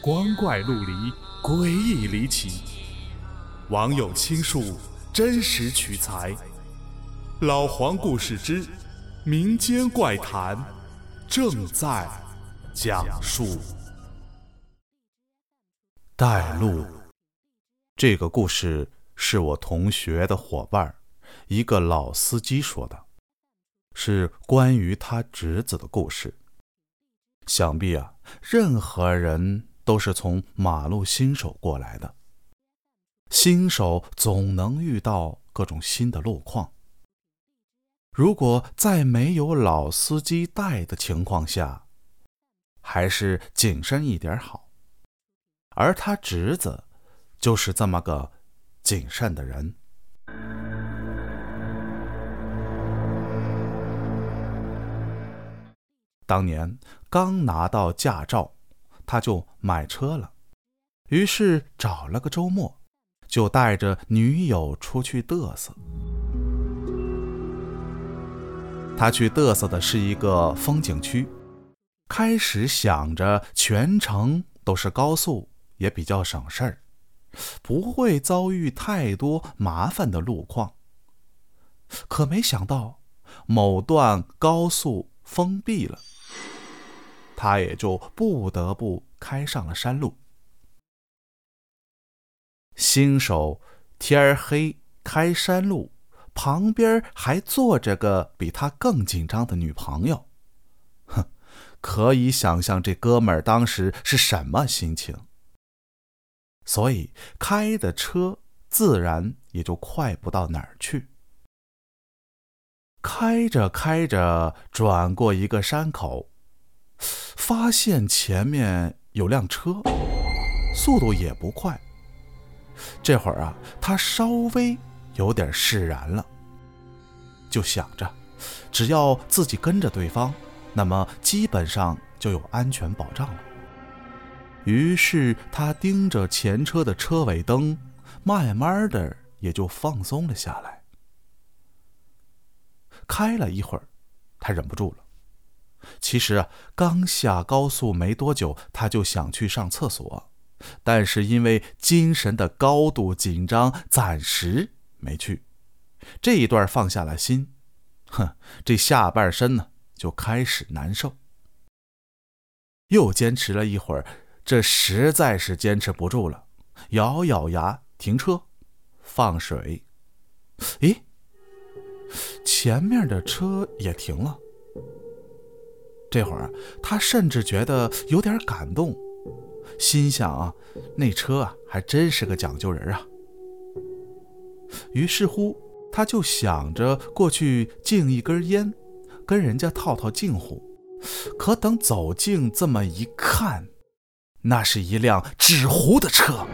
光怪陆离，诡异离奇。网友倾述，真实取材。老黄故事之民间怪谈正在讲述。带路。这个故事是我同学的伙伴，一个老司机说的，是关于他侄子的故事。想必啊，任何人。都是从马路新手过来的，新手总能遇到各种新的路况。如果在没有老司机带的情况下，还是谨慎一点好。而他侄子就是这么个谨慎的人。当年刚拿到驾照。他就买车了，于是找了个周末，就带着女友出去嘚瑟。他去嘚瑟的是一个风景区，开始想着全程都是高速，也比较省事儿，不会遭遇太多麻烦的路况。可没想到，某段高速封闭了。他也就不得不开上了山路。新手天黑开山路，旁边还坐着个比他更紧张的女朋友，哼，可以想象这哥们儿当时是什么心情。所以开的车自然也就快不到哪儿去。开着开着，转过一个山口。发现前面有辆车，速度也不快。这会儿啊，他稍微有点释然了，就想着，只要自己跟着对方，那么基本上就有安全保障了。于是他盯着前车的车尾灯，慢慢的也就放松了下来。开了一会儿，他忍不住了。其实啊，刚下高速没多久，他就想去上厕所，但是因为精神的高度紧张，暂时没去。这一段放下了心，哼，这下半身呢就开始难受。又坚持了一会儿，这实在是坚持不住了，咬咬牙停车，放水。咦，前面的车也停了。这会儿，他甚至觉得有点感动，心想啊，那车啊还真是个讲究人啊。于是乎，他就想着过去敬一根烟，跟人家套套近乎。可等走近这么一看，那是一辆纸糊的车。